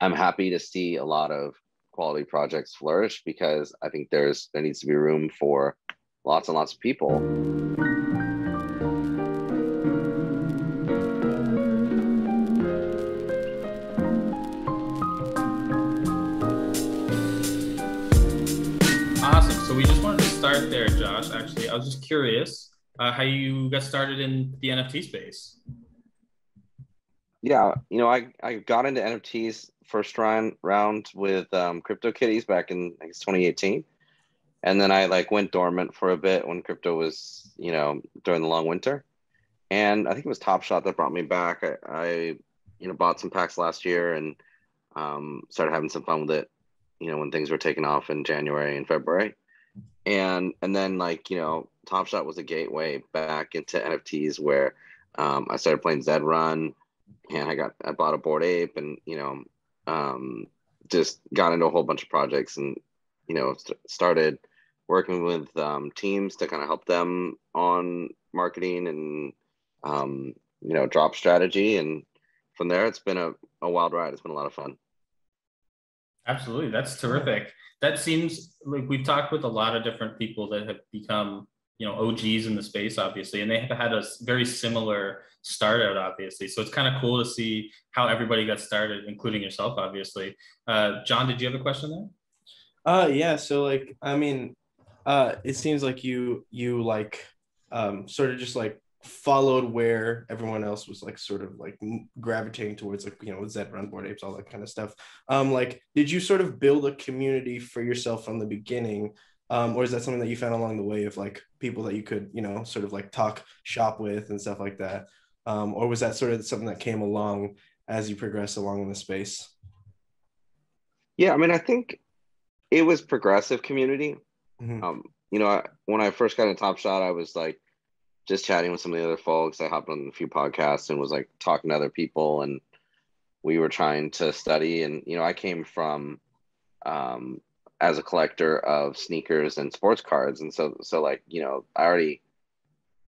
I'm happy to see a lot of quality projects flourish because I think there's there needs to be room for lots and lots of people. Awesome. So we just wanted to start there, Josh. Actually, I was just curious uh, how you got started in the NFT space. Yeah, you know, I, I got into NFTs first round round with um, CryptoKitties back in I guess 2018, and then I like went dormant for a bit when crypto was you know during the long winter, and I think it was Top Shot that brought me back. I, I you know bought some packs last year and um, started having some fun with it. You know when things were taking off in January and February, and and then like you know Top Shot was a gateway back into NFTs where um, I started playing Zed Run and I got I bought a Bored Ape and you know um, just got into a whole bunch of projects and you know st- started working with um, teams to kind of help them on marketing and um, you know drop strategy. And from there it's been a, a wild ride. It's been a lot of fun. Absolutely. That's terrific. That seems like we've talked with a lot of different people that have become you know OGs in the space, obviously, and they have had a very similar start out, obviously. So it's kind of cool to see how everybody got started, including yourself, obviously. Uh, John, did you have a question there? Uh, yeah. So like, I mean, uh, it seems like you you like um, sort of just like followed where everyone else was like sort of like gravitating towards like you know Zed run Bored Apes all that kind of stuff um like did you sort of build a community for yourself from the beginning um, or is that something that you found along the way of like people that you could you know sort of like talk shop with and stuff like that? Um, or was that sort of something that came along as you progress along in the space? Yeah i mean i think it was progressive community. Mm-hmm. um, you know I, when i first got in top shot i was like just chatting with some of the other folks. I hopped on a few podcasts and was like talking to other people and we were trying to study. And you know i came from um, as a collector of sneakers and sports cards. And so so like you know i already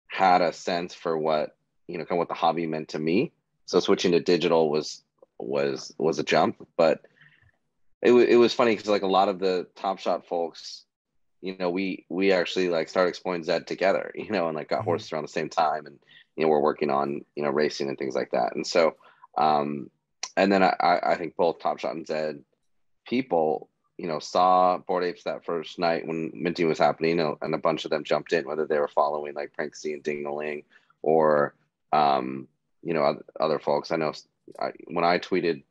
had a sense for what you know kind of what the hobby meant to me. So switching to digital was was was a jump. But it, it was funny because like a lot of the top shot folks you know we we actually like started exploring zed together you know and like got mm-hmm. horses around the same time and you know we're working on you know racing and things like that. And so um and then i i think both top shot and zed people you know, saw Bored Apes that first night when minting was happening, and a bunch of them jumped in, whether they were following like Pranksy and Dingaling or, um, you know, other folks. I know I, when I tweeted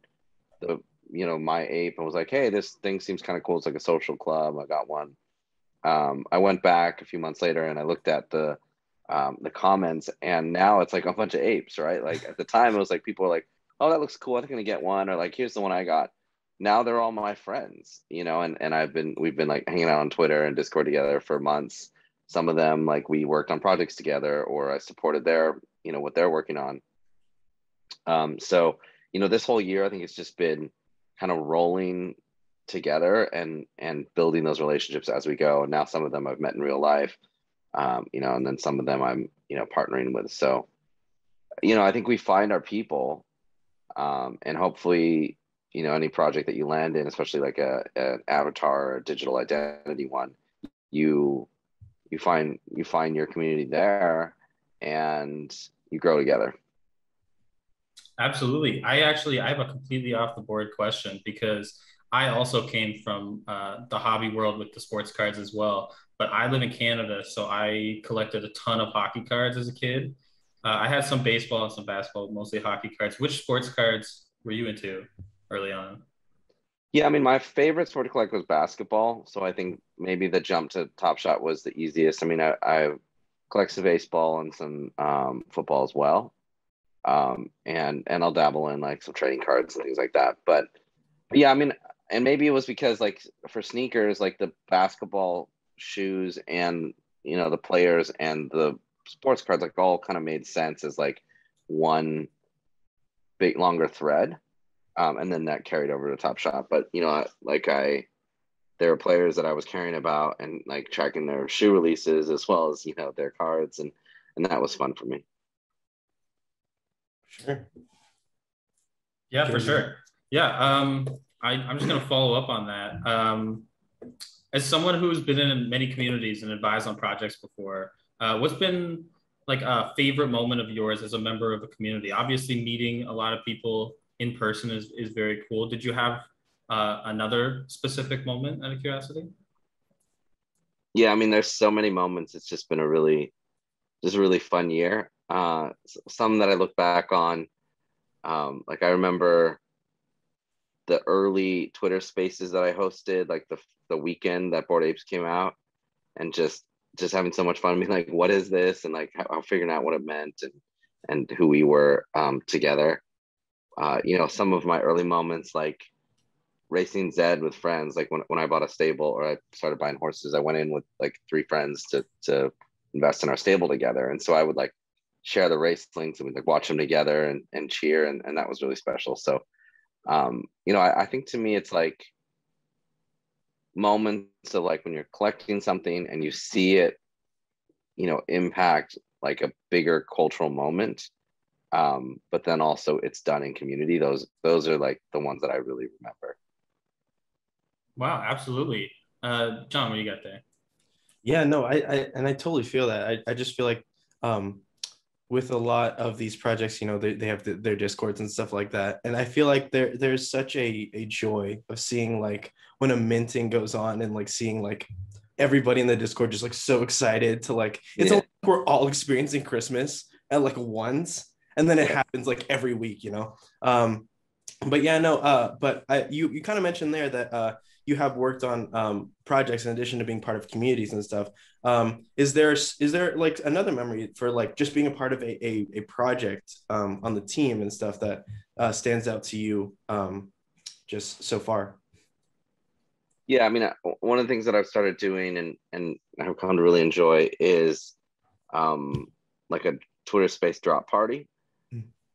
the, you know, my ape and was like, hey, this thing seems kind of cool. It's like a social club. I got one. Um, I went back a few months later and I looked at the, um, the comments, and now it's like a bunch of apes, right? Like at the time, it was like people were like, "Oh, that looks cool. I'm gonna get one," or like, "Here's the one I got." Now they're all my friends, you know, and, and I've been, we've been like hanging out on Twitter and Discord together for months. Some of them, like we worked on projects together or I supported their, you know, what they're working on. Um, so, you know, this whole year, I think it's just been kind of rolling together and, and building those relationships as we go. And now some of them I've met in real life, um, you know, and then some of them I'm, you know, partnering with. So, you know, I think we find our people um, and hopefully you know any project that you land in especially like a an avatar digital identity one you you find you find your community there and you grow together. Absolutely. I actually i have a completely off the board question because i also came from uh, the hobby world with the sports cards as well but i live in canada so i collected a ton of hockey cards as a kid. Uh, i had some baseball and some basketball mostly hockey cards. Which sports cards were you into early on? Yeah, I mean, my favorite sport to collect was basketball. So I think maybe the jump to Top Shot was the easiest. I mean, I, I collect some baseball and some um, football as well. Um, and and I'll dabble in like some trading cards and things like that. But yeah, I mean, and maybe it was because like for sneakers, like the basketball shoes and you know the players and the sports cards like all kind of made sense as like one big longer thread um, and then that carried over to Top Shot. But you know, like I, there were players that I was caring about and like tracking their shoe releases as well as you know their cards, and and that was fun for me. Sure. Yeah, for sure. Yeah, um, I, I'm just going to follow up on that. Um, as someone who's been in many communities and advised on projects before, uh, what's been like a favorite moment of yours as a member of a community? Obviously, meeting a lot of people in person is, is very cool. Did you have uh, another specific moment out of curiosity? Yeah, I mean, there's so many moments. It's just been a really, just a really fun year. Uh, some that I look back on, um, like I remember the early Twitter spaces that I hosted, like the the weekend that Bored Apes came out, and just just having so much fun being like, what is this? And like how, figuring out what it meant and and who we were um, together. Uh, you know, some of my early moments like racing Zed with friends, like when, when I bought a stable or I started buying horses, I went in with like three friends to to invest in our stable together. And so I would like share the race links and we'd like watch them together and, and cheer and, and that was really special. So um, you know, I, I think to me it's like moments of like when you're collecting something and you see it, you know, impact like a bigger cultural moment. Um, but then also it's done in community. Those those are like the ones that I really remember. Wow, absolutely. Uh, John, what do you got there? Yeah, no, I, I and I totally feel that. I, I just feel like um with a lot of these projects, you know, they, they have the, their discords and stuff like that. And I feel like there there's such a, a joy of seeing like when a minting goes on and like seeing like everybody in the discord just like so excited to like it's yeah. like we're all experiencing Christmas at like once. And then it happens like every week, you know. Um but yeah, no, uh, but I you you kind of mentioned there that uh you have worked on um, projects in addition to being part of communities and stuff. Um, is there is there like another memory for like just being a part of a a, a project um, on the team and stuff that uh, stands out to you um, just so far? Yeah, I mean, uh, one of the things that I've started doing and and I've come to really enjoy is um, like a Twitter Space drop party.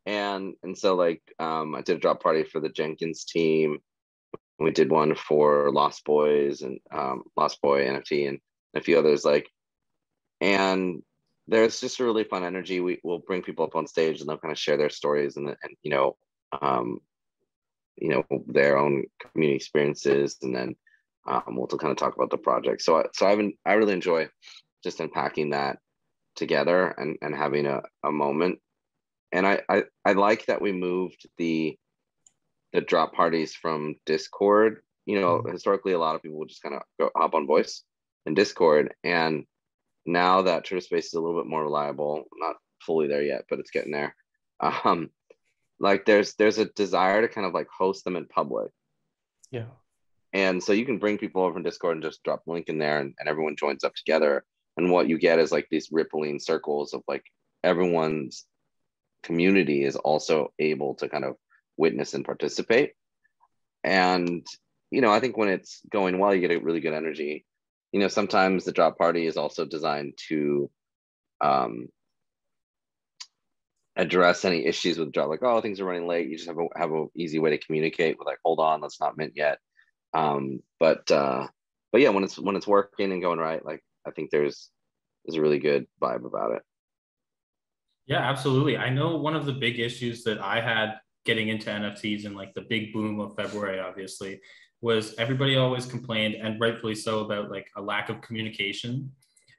And and so like um, I did a drop party for the Jenkins team. We did one for Lost Boys and um, Lost Boy NFT and a few others like and there's just a really fun energy. We will bring people up on stage and they'll kind of share their stories and, and you know um, you know their own community experiences and then um, we'll kind of talk about the project. So I, so I've been I really enjoy just unpacking that together and and having a, a moment and I, I I like that we moved the the drop parties from Discord. You know, mm-hmm. historically, a lot of people would just kind of go hop on voice in Discord. And now that Twitter Space is a little bit more reliable, not fully there yet, but it's getting there. Um, like there's there's a desire to kind of like host them in public. Yeah. And so you can bring people over in Discord and just drop a link in there and, and everyone joins up together. And what you get is like these rippling circles of like everyone's community is also able to kind of witness and participate. And, you know, I think when it's going well, you get a really good energy. You know, sometimes the drop party is also designed to um, address any issues with drop, like, oh, things are running late. You just have a have a easy way to communicate with like, hold on, let's not mint yet. Um, but uh, but yeah, when it's when it's working and going right, like I think there's there's a really good vibe about it. Yeah, absolutely. I know one of the big issues that I had getting into NFTs and like the big boom of February, obviously, was everybody always complained, and rightfully so, about like a lack of communication.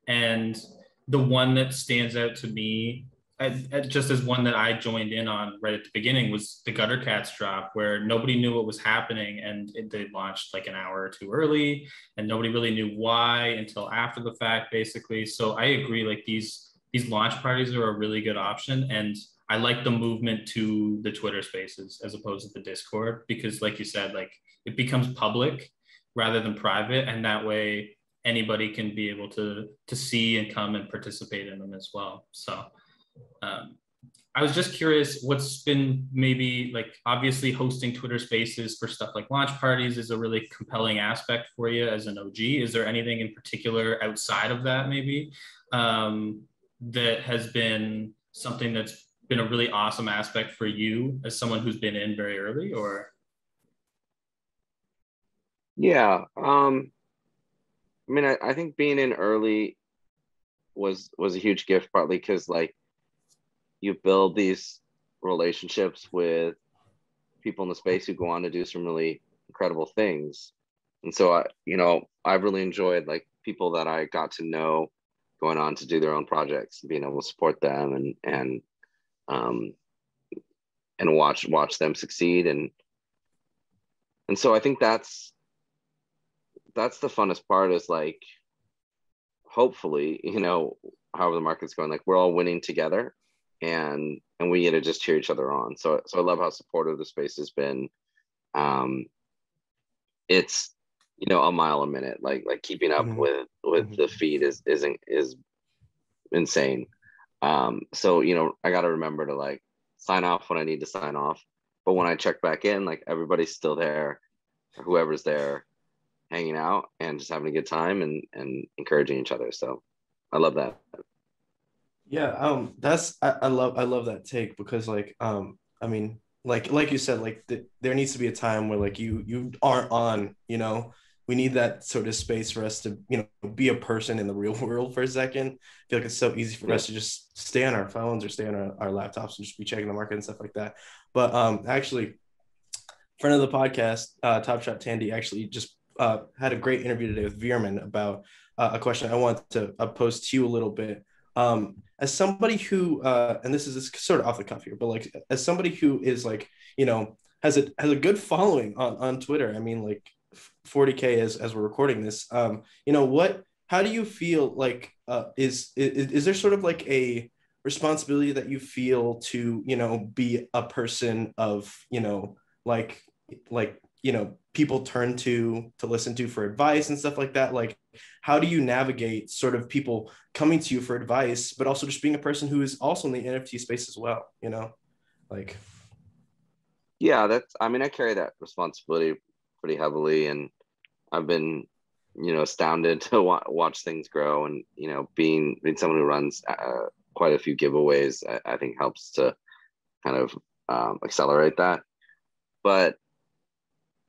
And the one that stands out to me, uh, uh, just as one that I joined in on right at the beginning, was the Gutter Cats drop, where nobody knew what was happening, and it, they launched like an hour or two early, and nobody really knew why until after the fact, basically. So I agree, like these these launch parties are a really good option, and I like the movement to the Twitter spaces as opposed to the Discord because, like you said, like it becomes public rather than private, and that way anybody can be able to to see and come and participate in them as well. So, um, I was just curious, what's been maybe like obviously hosting Twitter Spaces for stuff like launch parties is a really compelling aspect for you as an OG. Is there anything in particular outside of that maybe um, that has been something that's been a really awesome aspect for you as someone who's been in very early or yeah um i mean i, I think being in early was was a huge gift partly because like you build these relationships with people in the space who go on to do some really incredible things. And so I, you know, I've really enjoyed like people that I got to know going on to do their own projects, being able to support them and and um and watch watch them succeed and and so I think that's that's the funnest part is like hopefully, you know, however the market's going, like we're all winning together and and we get to just cheer each other on. So so I love how supportive the space has been. Um it's you know a mile a minute like like keeping up mm-hmm. with with mm-hmm. the feed is isn't is insane. Um so you know i got to remember to like sign off when i need to sign off. But when i check back in like everybody's still there whoever's there hanging out and just having a good time and and encouraging each other. So i love that. Yeah um that's i, I love i love that take because like um i mean like like you said like the, there needs to be a time where like you you aren't on you know we need that sort of space for us to you know be a person in the real world for a second i feel like it's so easy for yeah. us to just stay on our phones or stay on our, our laptops and just be checking the market and stuff like that but um actually friend of the podcast uh top shot tandy actually just uh, had a great interview today with Veerman about uh, a question I want to uh, pose to you a little bit. Um, as somebody who, uh, and this is sort of off the cuff here, but like as somebody who is like, you know, has a has a good following on on Twitter. I mean, like 40k as as we're recording this. Um, you know, what? How do you feel like? Uh, is, is is there sort of like a responsibility that you feel to you know be a person of you know like like you know people turn to to listen to for advice and stuff like that like how do you navigate sort of people coming to you for advice but also just being a person who is also in the nft space as well you know like yeah that's i mean i carry that responsibility pretty heavily and i've been you know astounded to wa- watch things grow and you know being being someone who runs uh, quite a few giveaways I, I, think helps to kind of um, accelerate that but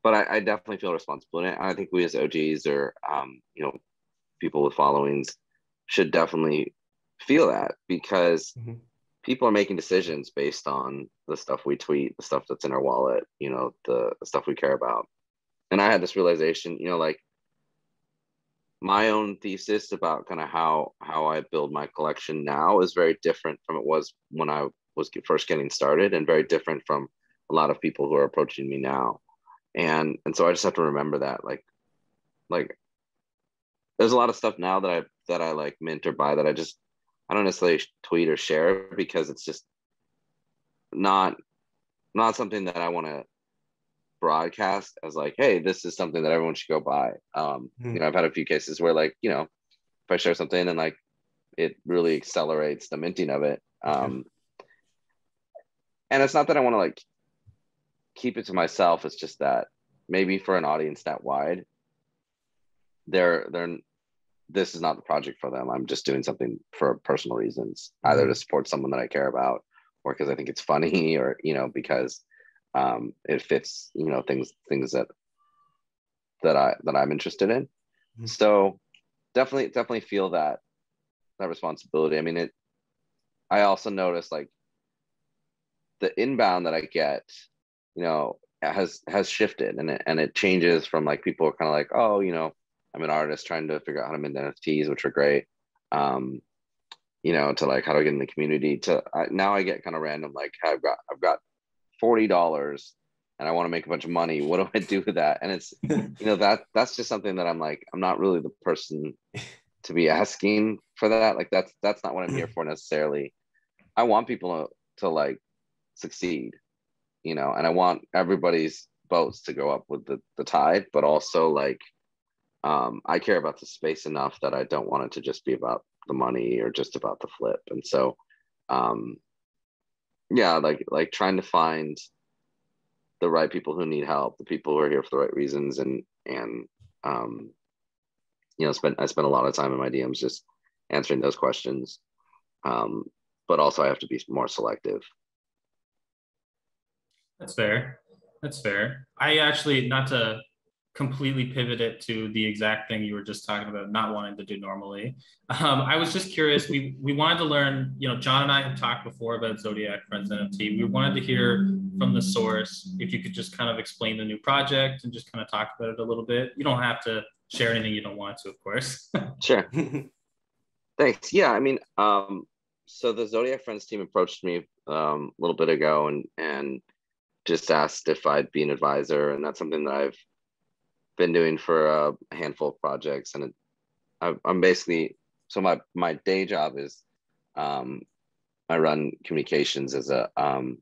but I, I definitely feel responsible in it. I think we as OGs or um, you know people with followings should definitely feel that because mm-hmm. people are making decisions based on the stuff we tweet, the stuff that's in our wallet, you know, the, the stuff we care about. And I had this realization, you know, like my own thesis about kind of how how I build my collection now is very different from it was when I was first getting started, and very different from a lot of people who are approaching me now. And and so I just have to remember that like like there's a lot of stuff now that I that I like mint or buy that I just I don't necessarily tweet or share because it's just not not something that I want to broadcast as like hey this is something that everyone should go buy um mm-hmm. you know I've had a few cases where like you know if I share something and like it really accelerates the minting of it um and it's not that I want to like keep it to myself. It's just that maybe for an audience that wide, they're they're this is not the project for them. I'm just doing something for personal reasons, either mm-hmm. to support someone that I care about, or because I think it's funny, or you know, because um, it fits, you know, things things that that I that I'm interested in. Mm-hmm. So definitely definitely feel that that responsibility. I mean, it. I also notice like the inbound that I get you know has has shifted and it, and it changes from like people are kind of like oh you know i'm an artist trying to figure out how to mint nfts which are great um you know to like how do i get in the community to I, now i get kind of random like i've got i've got $40 and i want to make a bunch of money what do i do with that? And it's you know that that's just something that i'm like i'm not really the person to be asking for that. Like that's that's not what i'm here for necessarily. I want people to, to like succeed you know, and I want everybody's boats to go up with the, the tide, but also like um, I care about the space enough that I don't want it to just be about the money or just about the flip. And so, um, yeah, like like trying to find the right people who need help, the people who are here for the right reasons, and and um, you know, spend I spend a lot of time in my DMs just answering those questions. Um, but also I have to be more selective that's fair. That's fair. I actually, not to completely pivot it to the exact thing you were just talking about, not wanting to do normally. Um, I was just curious. We we wanted to learn. You know, John and I have talked before about Zodiac Friends NFT. We wanted to hear from the source, if you could just kind of explain the new project and just kind of talk about it a little bit. You don't have to share anything you don't want to, of course. sure. Thanks. Yeah, I mean, um, so the Zodiac Friends team approached me um, a little bit ago and and just asked if I'd be an advisor, and that's something that I've been doing for a handful of projects, and it, I, I'm basically so my my day job is um, I run communications as a um,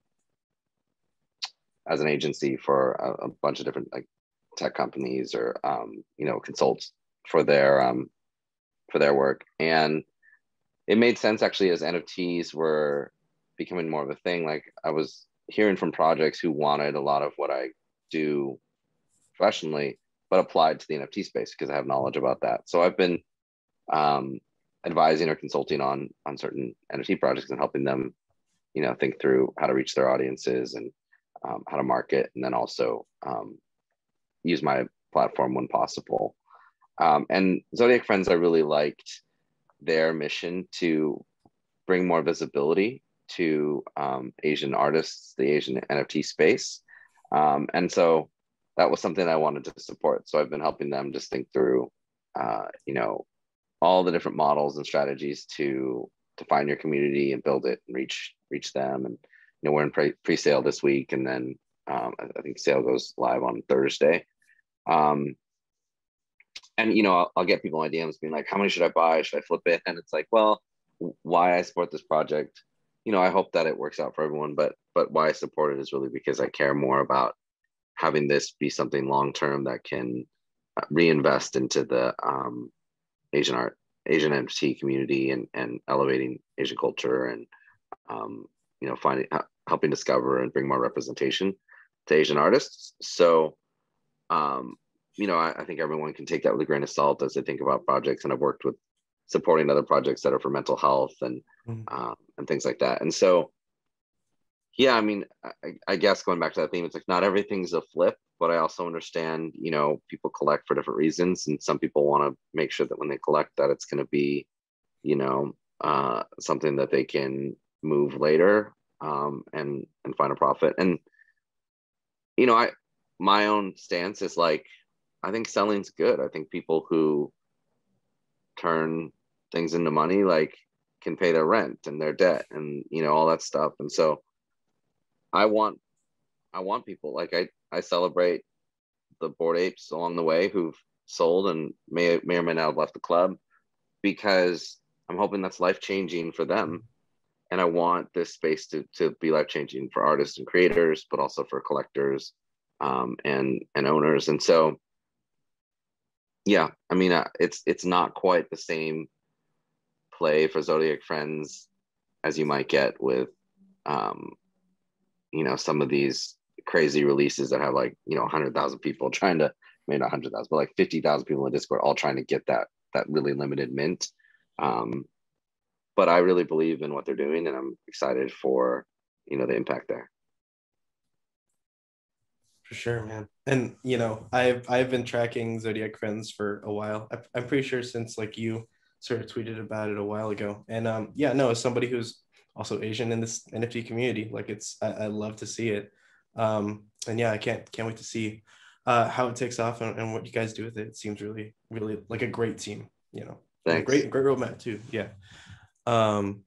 as an agency for a, a, bunch of different like tech companies or um, you know consults for their um, for their work, and it made sense actually as NFTs were becoming more of a thing. Like I was hearing from projects who wanted a lot of what I do professionally, but applied to the NFT space because I have knowledge about that. So I've been um, advising or consulting on on certain NFT projects and helping them, you know, think through how to reach their audiences and um, how to market, and then also um, use my platform when possible. Um, and Zodiac Friends, I really liked their mission to bring more visibility to um, Asian artists, the Asian NFT space. Um, and so that was something I wanted to support. So I've been helping them just think through, uh, you know, all the different models and strategies to to find your community and build it and reach reach them. And you know, we're in pre pre sale this week, and then um, I, I, think sale goes live on Thursday. Um, and you know, I'll, I'll, get people my DMs being like, "How many should I buy? Should I flip it?" And it's like, well, why I support this project you know, I hope that it works out for everyone, but but why I support it is really because I care more about having this be something long term that can uh, reinvest into the um, Asian art, Asian NFT community, and and elevating Asian culture, and um, you know, finding helping discover and bring more representation to Asian artists. So, um, you know, I, I think everyone can take that with a grain of salt as they think about projects. And I've worked with supporting other projects that are for mental health and mm-hmm. um, and things like that. And so, yeah, I mean, I, I, guess going back to that theme, it's like not everything's a flip, but I also understand, you know, people collect for different reasons, and some people want to make sure that when they collect, that it's going to be, you know, uh, something that they can move later um, and and find a profit. And you know, I my own stance is like, I think selling's good. I think people who turn things into money like can pay their rent and their debt and you know all that stuff and so i want i want people like i i celebrate the Bored Apes along the way who've sold and may may or may not have left the club because i'm hoping that's life changing for them. And i want this space to to be life changing for artists and creators but also for collectors um, and and owners. And so yeah i mean uh, it's it's not quite the same play for zodiac friends as you might get with um you know some of these crazy releases that have like you know 100000 people trying to maybe not 100000 but like 50000 people in discord all trying to get that that really limited mint um but i really believe in what they're doing and i'm excited for you know the impact there for sure, man. And you know, I've I've been tracking Zodiac Friends for a while. I, am pretty sure since like you sort of tweeted about it a while ago. And um, yeah, no, as somebody who's also Asian in this NFT community, like it's I, I love to see it. Um, and yeah, I can't can't wait to see uh, how it takes off and, and what you guys do with it. It seems really really like a great team. You know, Thanks. great great roadmap too. Yeah. Um,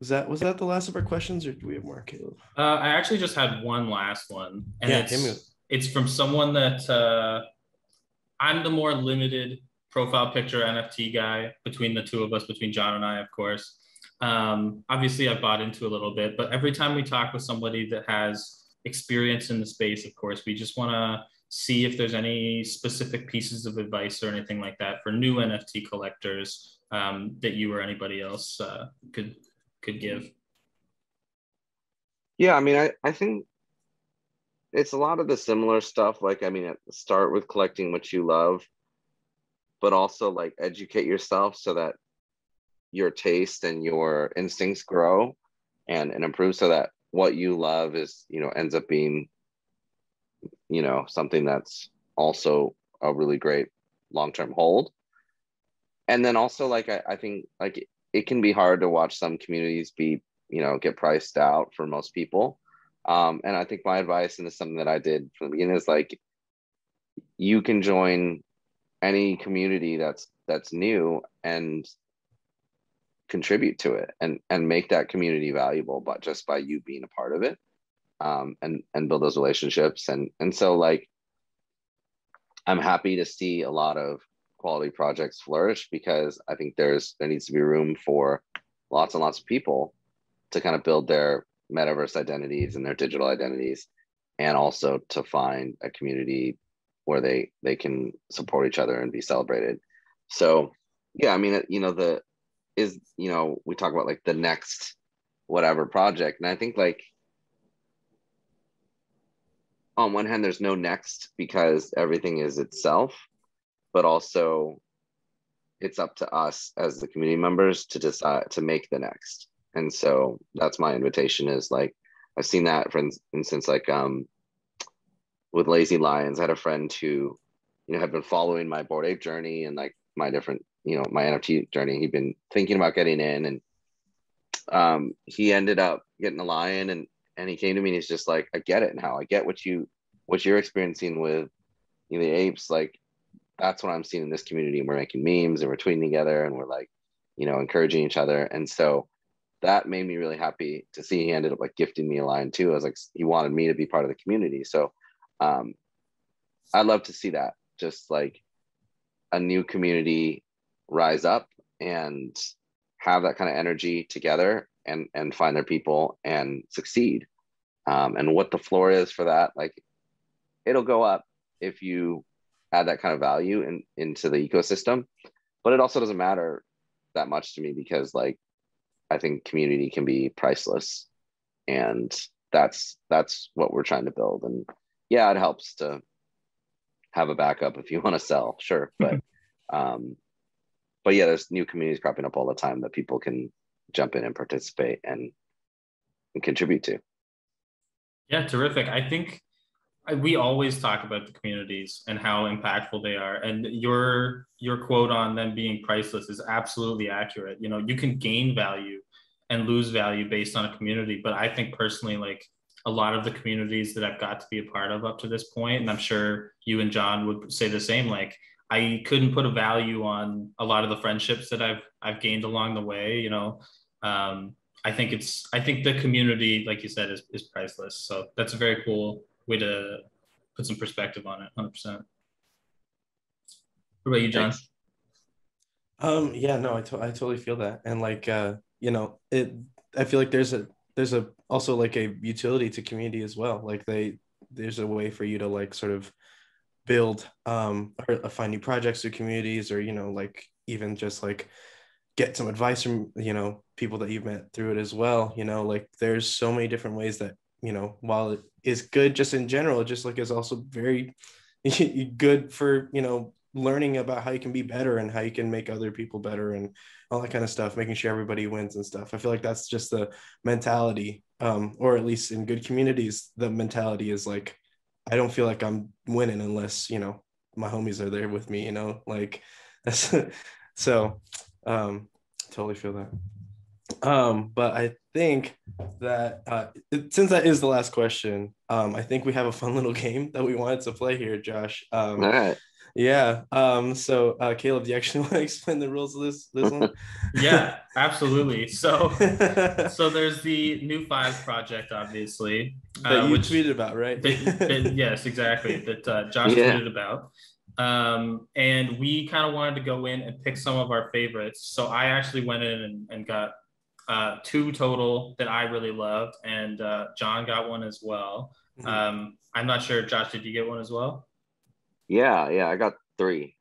was that was that the last of our questions, or do we have more, Caleb? Uh, I actually just had one last one, and yeah, it's, it's from someone that uh, I'm the more limited profile picture NFT guy between the two of us, between John and I, of course. Um, obviously, I've bought into a little bit, but every time we talk with somebody that has experience in the space, of course, we just want to see if there's any specific pieces of advice or anything like that for new NFT collectors um, that you or anybody else uh, could could give? Yeah, I mean, I, I think it's a lot of the similar stuff. Like, I mean, start with collecting what you love, but also like educate yourself so that your taste and your instincts grow and, and improve so that what you love is, you know, ends up being, you know, something that's also a really great long-term hold. And then also like, I, I think like it can be hard to watch some communities be you know get priced out for most people Um, and I think my advice, and this is something that I did from the beginning, is like you can join any community that's that's new and contribute to it and and make that community valuable but just by you being a part of it um, and and build those relationships. And and so like i'm happy to see a lot of quality projects flourish because i think there's there needs to be room for lots and lots of people to kind of build their metaverse identities and their digital identities and also to find a community where they they can support each other and be celebrated. So yeah i mean you know the is you know we talk about like the next whatever project. And i think like on one hand there's no next because everything is itself but also it's up to us as the community members to decide to make the next. And so that's my invitation is like i've seen that for instance like um with lazy lions i had a friend who you know had been following my Bored Ape journey and like my different you know my nft journey he'd been thinking about getting in and um he ended up getting a lion and and he came to me and he's just like i get it now. I get what you what you're experiencing with you know, the apes. Like that's what i'm seeing in this community. And we're making memes and we're tweeting together and we're like you know encouraging each other. And so that made me really happy to see he ended up like gifting me a lion too. I was like he wanted me to be part of the community. So um i'd love to see that just like a new community rise up and have that kind of energy together and and find their people and succeed. Um, and what the floor is for that like it'll go up if you add that kind of value in, into the ecosystem. But it also doesn't matter that much to me because like i think community can be priceless. And that's that's what we're trying to build. And yeah it helps to have a backup if you want to sell sure. But um but yeah, there's new communities cropping up all the time that people can jump in and participate and, and contribute to. Yeah, terrific. I think we always talk about the communities and how impactful they are and your your quote on them being priceless is absolutely accurate you know you can gain value and lose value based on a community but i think personally like a lot of the communities that i've got to be a part of up to this point and i'm sure you and john would say the same like I couldn't put a value on a lot of the friendships that I've I've gained along the way. You know, um, I think it's I think the community, like you said, is is priceless. So that's a very cool way to put some perspective on it. Hundred percent. What about you, John? Um. Yeah. No. I, I totally feel that, and like uh, you know, it. I feel like there's a there's a also like a utility to community as well. Like they there's a way for you to like sort of build um, or find new projects or communities or you know like even just like get some advice from you know people that you've met through it as well you know like there's so many different ways that you know while it is good just in general just like is also very good for you know learning about how you can be better and how you can make other people better and all that kind of stuff making sure everybody wins and stuff. I feel like that's just the mentality um, or at least in good communities the mentality is like I don't feel like I'm winning unless you know my homies are there with me. You know, like that's so. Um, totally feel that. Um, but I think that uh, since that is the last question, um, I think we have a fun little game that we wanted to play here, Josh. Um, All right. Yeah. Um, so uh, Caleb, do you actually want to explain the rules of this this one? yeah, absolutely. So so there's the new five project, obviously. That uh, you which, tweeted about, right? that, that, yes, exactly. That uh, Josh yeah. tweeted about. Um, and we kind of wanted to go in and pick some of our favorites. So I actually went in and, and got uh, two total that I really loved, and uh, John got one as well. Mm-hmm. Um, I'm not sure, Josh, did you get one as well? Yeah, yeah, I got three.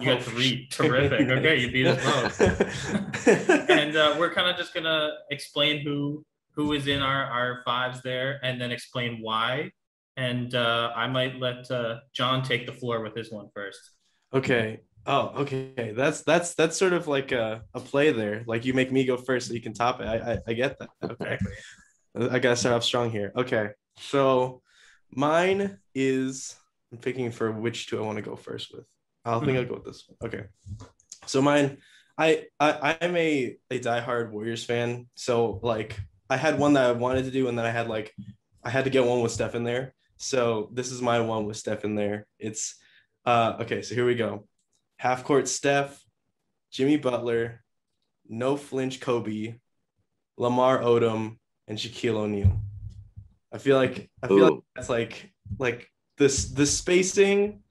You got three. Terrific. Okay, you beat us both. and uh, we're kind of just gonna explain who who is in our our fives there, and then explain why. And uh, I might let uh, John take the floor with his one first. Okay. Oh, okay. That's that's that's sort of like a, a play there. Like you make me go first so you can top it. I I, I get that. Okay. I gotta start off strong here. Okay. So mine is I'm picking for which two I want to go first with. I'll think I'll go with this one. Okay. So mine, I, I I'm a a diehard Warriors fan. So like I had one that I wanted to do, and then I had like I had to get one with Steph in there. So this is my one with Steph in there. It's uh okay, so here we go. Half court Steph, Jimmy Butler, no flinch Kobe, Lamar Odom, and Shaquille O'Neal. I feel like I feel Ooh. like that's like like this the spacing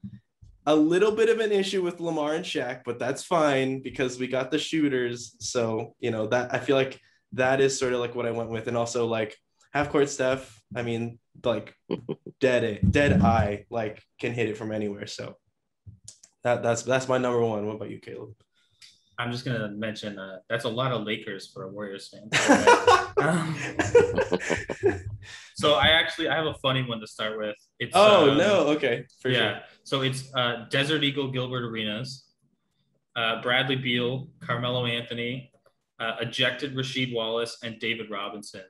a little bit of an issue with Lamar and Shaq, but that's fine because we got the shooters. So, you know, that I feel like that is sort of like what I went with. And also like half court Steph, I mean, like dead dead eye, like can hit it from anywhere. So that that's that's my number one. What about you, Caleb? I'm just gonna mention uh, that's a lot of Lakers for a Warriors fan. um, so I actually I have a funny one to start with. It's oh um, no, okay, for yeah. Sure. So it's uh, Desert Eagle Gilbert Arenas, uh, Bradley Beal, Carmelo Anthony, uh, ejected Rasheed Wallace, and David Robinson.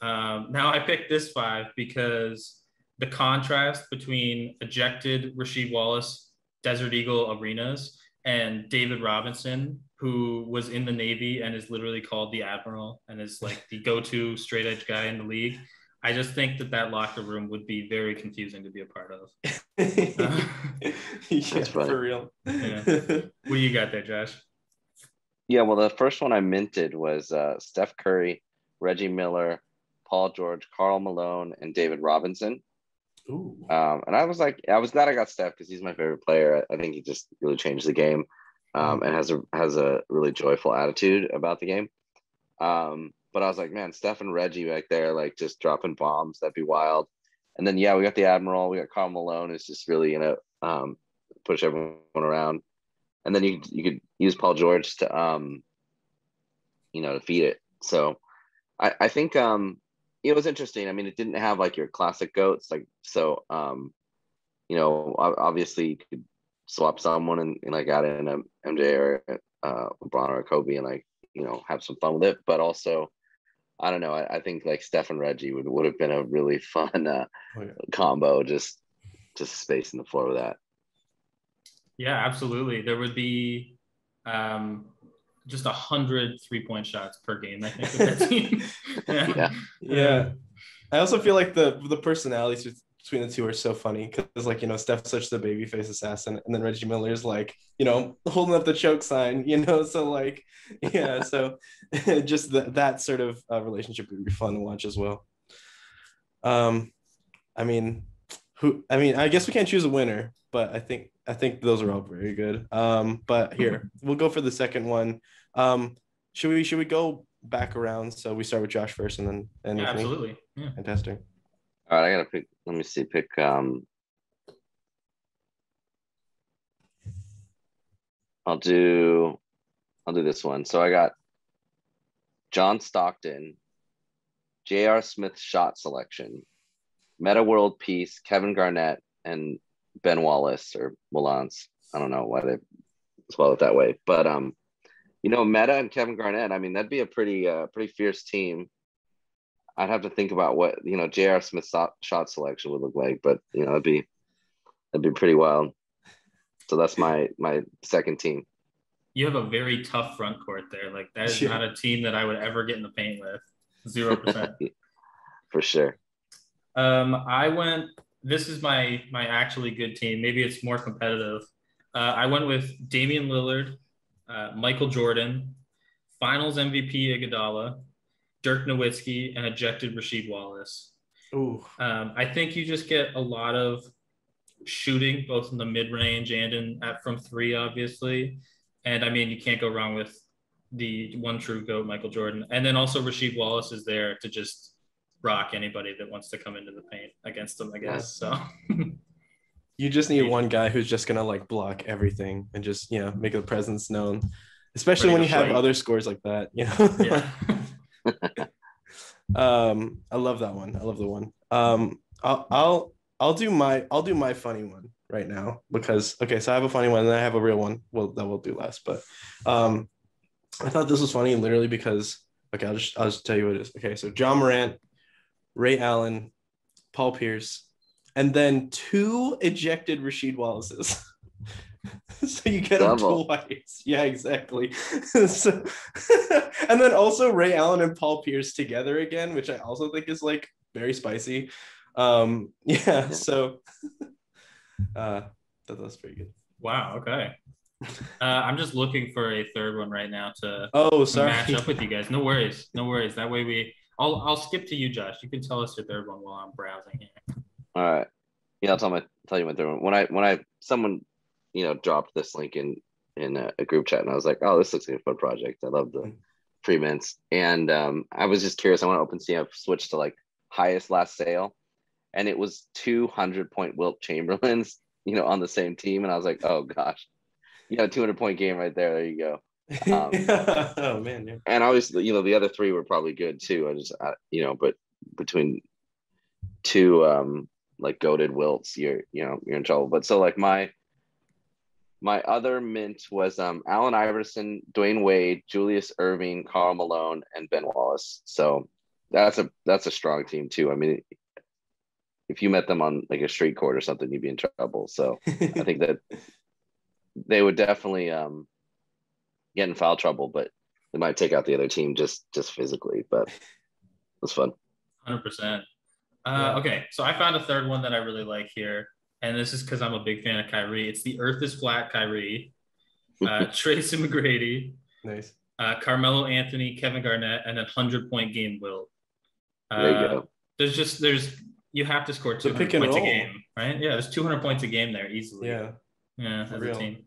Um, now I picked this five because the contrast between ejected Rasheed Wallace, Desert Eagle Arenas and David Robinson, who was in the Navy and is literally called the Admiral and is like the go-to straight edge guy in the league. I just think that that locker room would be very confusing to be a part of. uh, yeah, for real. Yeah. What do you got there, Josh? Yeah, well, the first one I minted was uh, Steph Curry, Reggie Miller, Paul George, Karl Malone, and David Robinson. Ooh. Um, and I was like, I was glad I got Steph because he's my favorite player. I think he just really changed the game, um, and has a has a really joyful attitude about the game. Um, but I was like, man, Steph and Reggie back there, like just dropping bombs, that'd be wild. And then yeah, we got the Admiral, we got Karl Malone, who's just really you know um, push everyone around. And then you you could use Paul George to um, you know, to feed it. So I I think um it was interesting. I mean, it didn't have like your classic goats, like so. Um, you know, obviously you could swap someone and, and like add in a MJ or uh, LeBron or Kobe and like you know have some fun with it. But also, I don't know. I, I think like Steph and Reggie would would have been a really fun uh, oh, yeah. combo. Just just spacing the floor with that. Yeah, absolutely. There would be um, just a hundred three point shots per game. I think with that team. yeah. yeah. yeah, I also feel like the the personalities between the two are so funny because like you know Steph's such the babyface assassin, and then Reggie Miller is like you know holding up the choke sign, you know. So like yeah, so just the, that sort of uh, relationship would be fun to watch as well. Um, I mean, who? I mean, I guess we can't choose a winner, but I think I think those are all very good. Um, but here we'll go for the second one. Um, should we should we go back around? So we start with Josh first, and then and yeah, absolutely, yeah. fantastic. All right, I gotta pick. Let me see. Pick. Um, I'll do. I'll do this one. So I got John Stockton, J.R. Smith shot selection, Metta World Peace, Kevin Garnett, and Ben Wallace or Wallace. I don't know why they spell it that way, but um, you know, Metta and Kevin Garnett. I mean, that'd be a pretty uh, pretty fierce team. I'd have to think about what you know J.R. Smith's shot selection would look like, but you know, it'd be that'd be pretty wild. So that's my my second team. You have a very tough front court there. Like that is not a team that I would ever get in the paint with. Zero percent. For sure. Um, I went. This is my my actually good team. Maybe it's more competitive. Uh, I went with Damian Lillard, uh, Michael Jordan, Finals MVP Iguodala, Dirk Nowitzki, and ejected Rasheed Wallace. Ooh. Um, I think you just get a lot of shooting, both in the mid range and in at from three, obviously. And I mean, you can't go wrong with the one true goat, Michael Jordan. And then also Rasheed Wallace is there to just rock anybody that wants to come into the paint against them, I guess. So you just need one guy who's just gonna like block everything and just you know make the presence known, especially when you have other scores like that. You know. Yeah. um, I love that one. I love the one. Um, I'll I'll I'll do my I'll do my funny one right now because okay, so I have a funny one and I have a real one. Well, that we'll do last, but um, I thought this was funny literally because okay, I'll just I'll just tell you what it is. Okay, so Ja Morant, Ray Allen, Paul Pierce, and then two ejected Rasheed Wallaces. so you get Double. them twice. Yeah, exactly. so, and then also Ray Allen and Paul Pierce together again, which I also think is like very spicy. Um, yeah, yeah. so uh, that was pretty good. Wow. Okay. Uh, I'm just looking for a third one right now to oh sorry match up with you guys. No worries, no worries. That way we I'll I'll skip to you, Josh. You can tell us your third one while I'm browsing here. All right. Yeah, I'll tell my tell you my third one. When I when I someone you know dropped this link in in a, a group chat and I was like, oh, this looks like a fun project. I love the free mints. And um, I was just curious. I want to OpenSea switch to like highest last sale. And it was 200 point Wilt Chamberlains, you know, on the same team. And I was like, oh gosh, you know, 200 point game right there. There you go. Um, oh man. Yeah. And obviously, you know, the other three were probably good too. I just, I, you know, but between two um like goaded wilts, you're, you know, you're in trouble. But so like my my other mint was um Allen Iverson, Dwyane Wade, Julius Erving, Karl Malone, and Ben Wallace. So that's a that's a strong team too. I mean, if you met them on like a street court or something, you'd be in trouble. So I think that they would definitely um, get in foul trouble, but they might take out the other team just just physically. But it was fun. Hundred uh, percent. Okay, so I found a third one that I really like here, and this is because I'm a big fan of Kyrie. It's the Earth is flat, Kyrie, uh, Tracy McGrady, nice, uh, Carmelo Anthony, Kevin Garnett, and a hundred point game. Wilt uh, there you go. There's just there's you have to score 200 points roll. a game, right? Yeah, there's 200 points a game there easily. Yeah, yeah, as real. a team.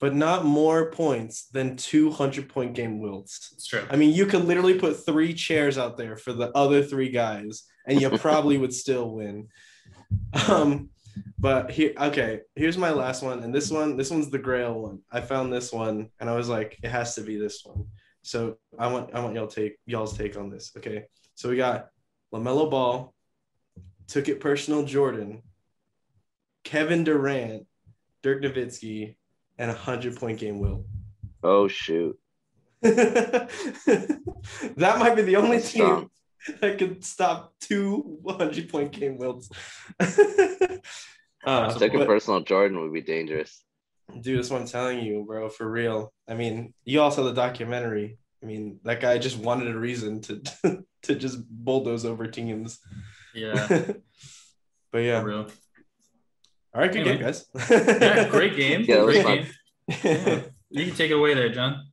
But not more points than 200 point game wilts. It's true. I mean, you could literally put three chairs out there for the other three guys, and you probably would still win. Um, but here, okay, here's my last one, and this one, this one's the Grail one. I found this one, and I was like, it has to be this one. So I want, I want y'all take y'all's take on this. Okay, so we got LaMelo Ball, took it personal Jordan, Kevin Durant, Dirk Nowitzki, and a hundred point game Wilt. Oh shoot. that might be the only team that could stop two 100 point game Wilts. uh, Take a personal Jordan would be dangerous. Dude, that's what I'm telling you, bro, for real. I mean, you also the documentary. I mean, that guy just wanted a reason to to just bulldoze over teams. Yeah. but yeah. real. All right, good anyway. game, guys. yeah, great game. Yeah, great game. Yeah. You can take it away there, John.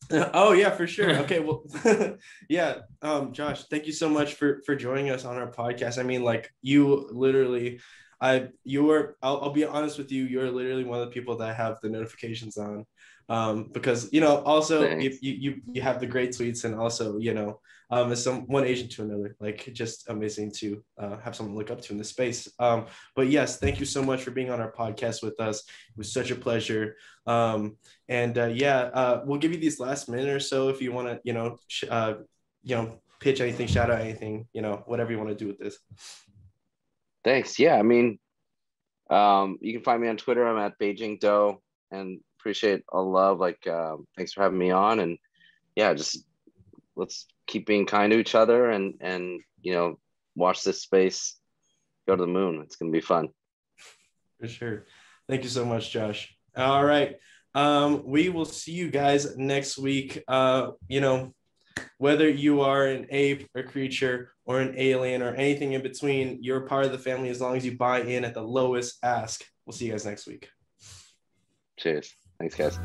Oh yeah, for sure. Okay, well, yeah, um, Josh, thank you so much for for joining us on our podcast. I mean, like you literally, I you were. I'll, I'll be honest with you. You're literally one of the people that have the notifications on, um, because you know also you, you you have the great tweets and also you know um, as some one agent to another. Like just amazing to uh, have someone look up to in this space. Um, but yes, thank you so much for being on our podcast with us. It was such a pleasure. Um, and uh, yeah, uh, we'll give you these last minute or so if you want to, you know, sh- uh, you know, pitch anything, shout out anything, you know, whatever you want to do with this. Thanks. Yeah, I mean, um, you can find me on Twitter. I'm at Beijing Doe, and appreciate all love. Like, um, thanks for having me on, and yeah, just let's keep being kind to each other and and you know watch this space go to the moon. It's going to be fun. For sure. Thank you so much josh. All right. Um we will see you guys next week. Uh you know whether you are an ape or creature or an alien or anything in between you're part of the family as long as you buy in at the lowest ask. We'll see you guys next week. Cheers. Thanks guys